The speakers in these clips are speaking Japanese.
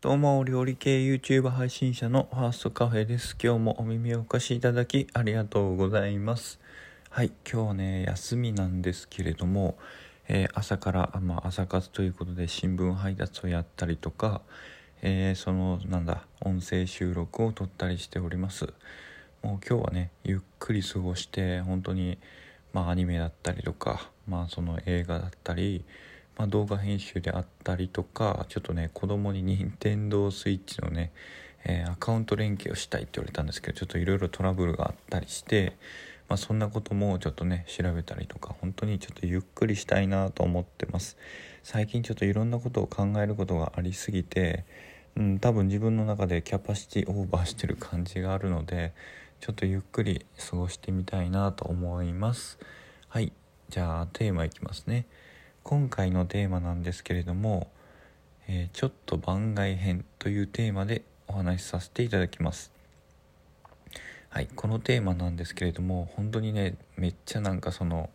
どうも、料理系 YouTube 配信者のファーストカフェです。今日もお耳をお貸しいただきありがとうございます。はい、今日はね、休みなんですけれども、えー朝から、まあ、朝活ということで新聞配達をやったりとか、えーその、なんだ、音声収録を撮ったりしております。もう今日はね、ゆっくり過ごして、本当に、まあ、アニメだったりとか、まあ、その映画だったり、まあ、動画編集であったりとかちょっとね子供に任天堂スイッチのね、えーアカウント連携をしたいって言われたんですけどちょっといろいろトラブルがあったりして、まあ、そんなこともちょっとね調べたりとか本当にちょっとゆっくりしたいなと思ってます。最近ちょっといろんなことを考えることがありすぎて、うん、多分自分の中でキャパシティオーバーしてる感じがあるのでちょっとゆっくり過ごしてみたいなと思います。はい。じゃあテーマいきますね。今回のテーマなんですけれども、えーちょっと番外編というテーマでお話しさせていただきます。はいこのテーマなんですけれども本当にねめっちゃなんかその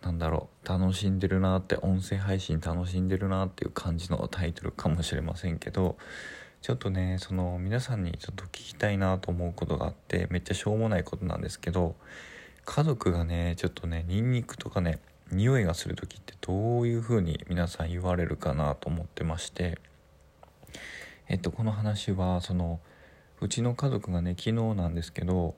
なんだろう楽しんでるなって音声配信楽しんでるなっていう感じのタイトルかもしれませんけどちょっとねその皆さんにちょっと聞きたいなと思うことがあってめっちゃしょうもないことなんですけど家族がねちょっとねニンニクとかね匂いがする時ってどういう風に皆さん言われるかなと思ってまして。えっとこの話はそのうちの家族がね昨日なんですけど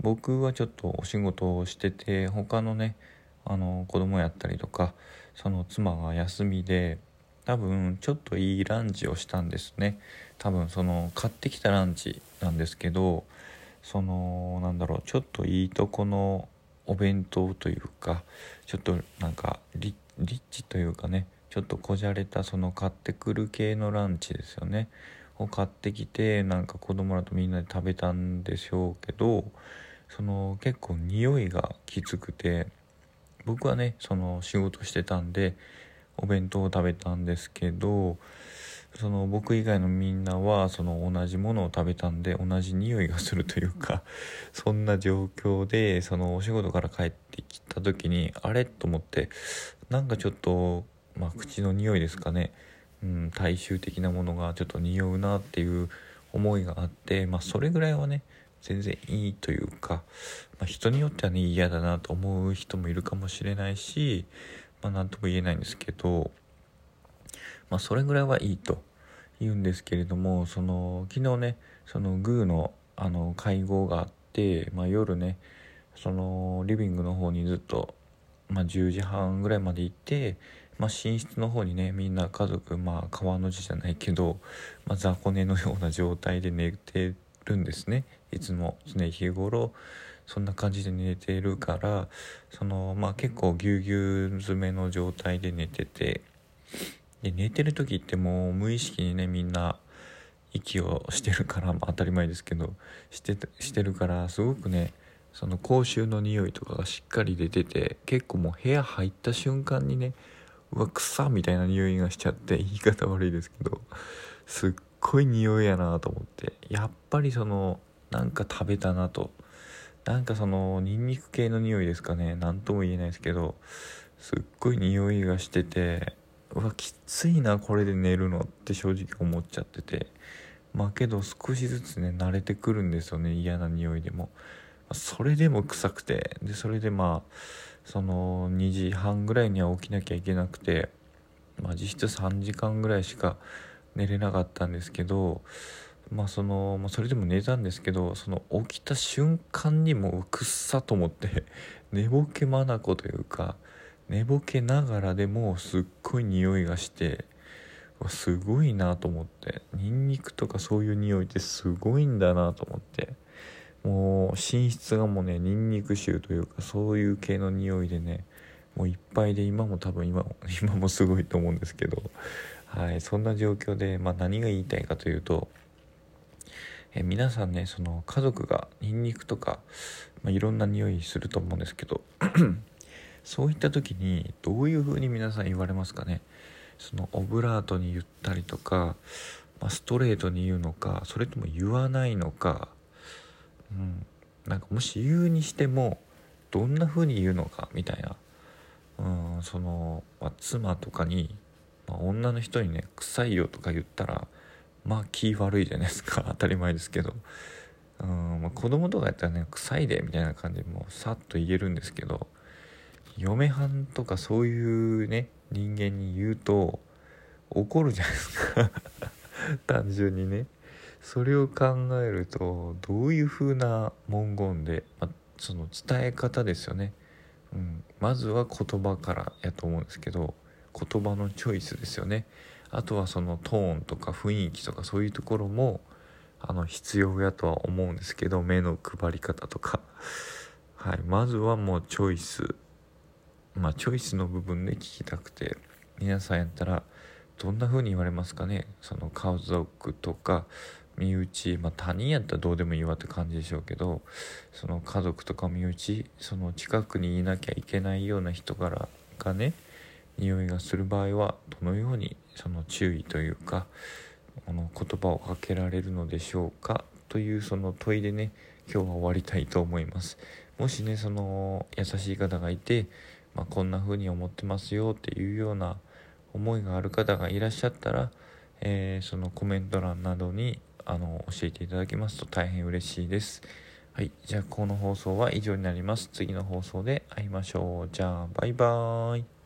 僕はちょっとお仕事をしてて他のねあの子供やったりとかその妻が休みで多分ちょっといいランチをしたんですね。多分その買ってきたランチなんですけどそのなんだろうちょっといいとこのお弁当というかちょっとなんかリッチというかねちょっとこじゃれたその買ってくる系のランチですよね。を買ってきてなんか子供らとみんなで食べたんでしょうけどその結構匂いがきつくて僕はねその仕事してたんでお弁当を食べたんですけどその僕以外のみんなはその同じものを食べたんで同じ匂いがするというか そんな状況でそのお仕事から帰ってきた時にあれ？と思ってなんかちょっと、まあ、口の匂いですかね、うん、大衆的なものがちょっと匂うなっていう思いがあって、まあ、それぐらいはね全然いいというか、まあ、人によってはね嫌だなと思う人もいるかもしれないし、まあ、何とも言えないんですけど、まあ、それぐらいはいいと言うんですけれどもその昨日ねそのグーのあの会合があって、まあ、夜ねそのリビングの方にずっと、まあ、10時半ぐらいまで行って、まあ、寝室の方にねみんな家族まあ川の字じゃないけど、まあ、雑魚寝のような状態で寝てるんですね。いつも常日頃そんな感じで寝てるからそのまあ結構ぎゅうぎゅう詰めの状態で寝てて。で寝てる時ってもう無意識にねみんな息をしてるから、まあ、当たり前ですけどしてしてるからすごくねその口臭の匂いとかがしっかり出てて結構もう部屋入った瞬間にねうわ草みたいな匂いがしちゃって言い方悪いですけどすっごい匂いやなと思ってやっぱりそのなんか食べたなとなんかそのニンニク系の匂いですかね何とも言えないですけどすっごい匂いがしててうわきついなこれで寝るのって正直思っちゃってて。まあけど少しずつね慣れてくるんですよね嫌な匂いでも。それでも臭くて。でそれでまあその2時半ぐらいには起きなきゃいけなくて。まあ実質3時間ぐらいしか寝れなかったんですけど。まあその、まあ、それでも寝たんですけどその起きた瞬間にもうくっさと思って。寝ぼけ眼というか寝ぼけながらでもすっごい匂いがしてわすごいなと思って。ニンニクとかそういう匂いってすごいんだなと思って。もう寝室がもうねニンニク臭というかそういう系の匂いでねもういっぱいで今も多分今も 今もすごいと思うんですけど。はいそんな状況で、まあ、何が言いたいかというとえ皆さんねその家族がニンニクとか、まあ、いろんな匂いすると思うんですけど。そういった時にどういう風に皆さん言われますかね？そのオブラートに言ったりとか、まあ、ストレートに言うのかそれとも言わないのか、うん、なんかもし言うにしてもどんな風に言うのかみたいな、うん、その、まあ、妻とかに、まあ、女の人にね「臭いよ」とか言ったらまあ気悪いじゃないですか。当たり前ですけど。うんまあ、子供とかやったらね臭いでみたいな感じでもうさっと言えるんですけど。嫁はんとかそういうね人間に言うと怒るじゃないですか。単純にね。それを考えるとどういう風な文言で、ま、その伝え方ですよね、うん、まずは言葉からやと思うんですけど言葉のチョイスですよね。あとはそのトーンとか雰囲気とかそういうところもあの必要やとは思うんですけど目の配り方とか。はい。まずはもうチョイスまあチョイスの部分で聞きたくて皆さんやったらどんな風に言われますかね？その家族とか身内、まあ、他人やったらどうでもいいわって感じでしょうけどその家族とか身内その近くにいなきゃいけないような人からがね匂いがする場合はどのようにその注意というかこの言葉をかけられるのでしょうか？というその問いでね今日は終わりたいと思います。もしねその優しい方がいて、まあ、こんな風に思ってますよっていうような思いがある方がいらっしゃったら、えー、そのコメント欄などにあの教えていただけますと大変嬉しいです。はいじゃあこの放送は以上になります。次の放送で会いましょう。じゃあバイバーイ。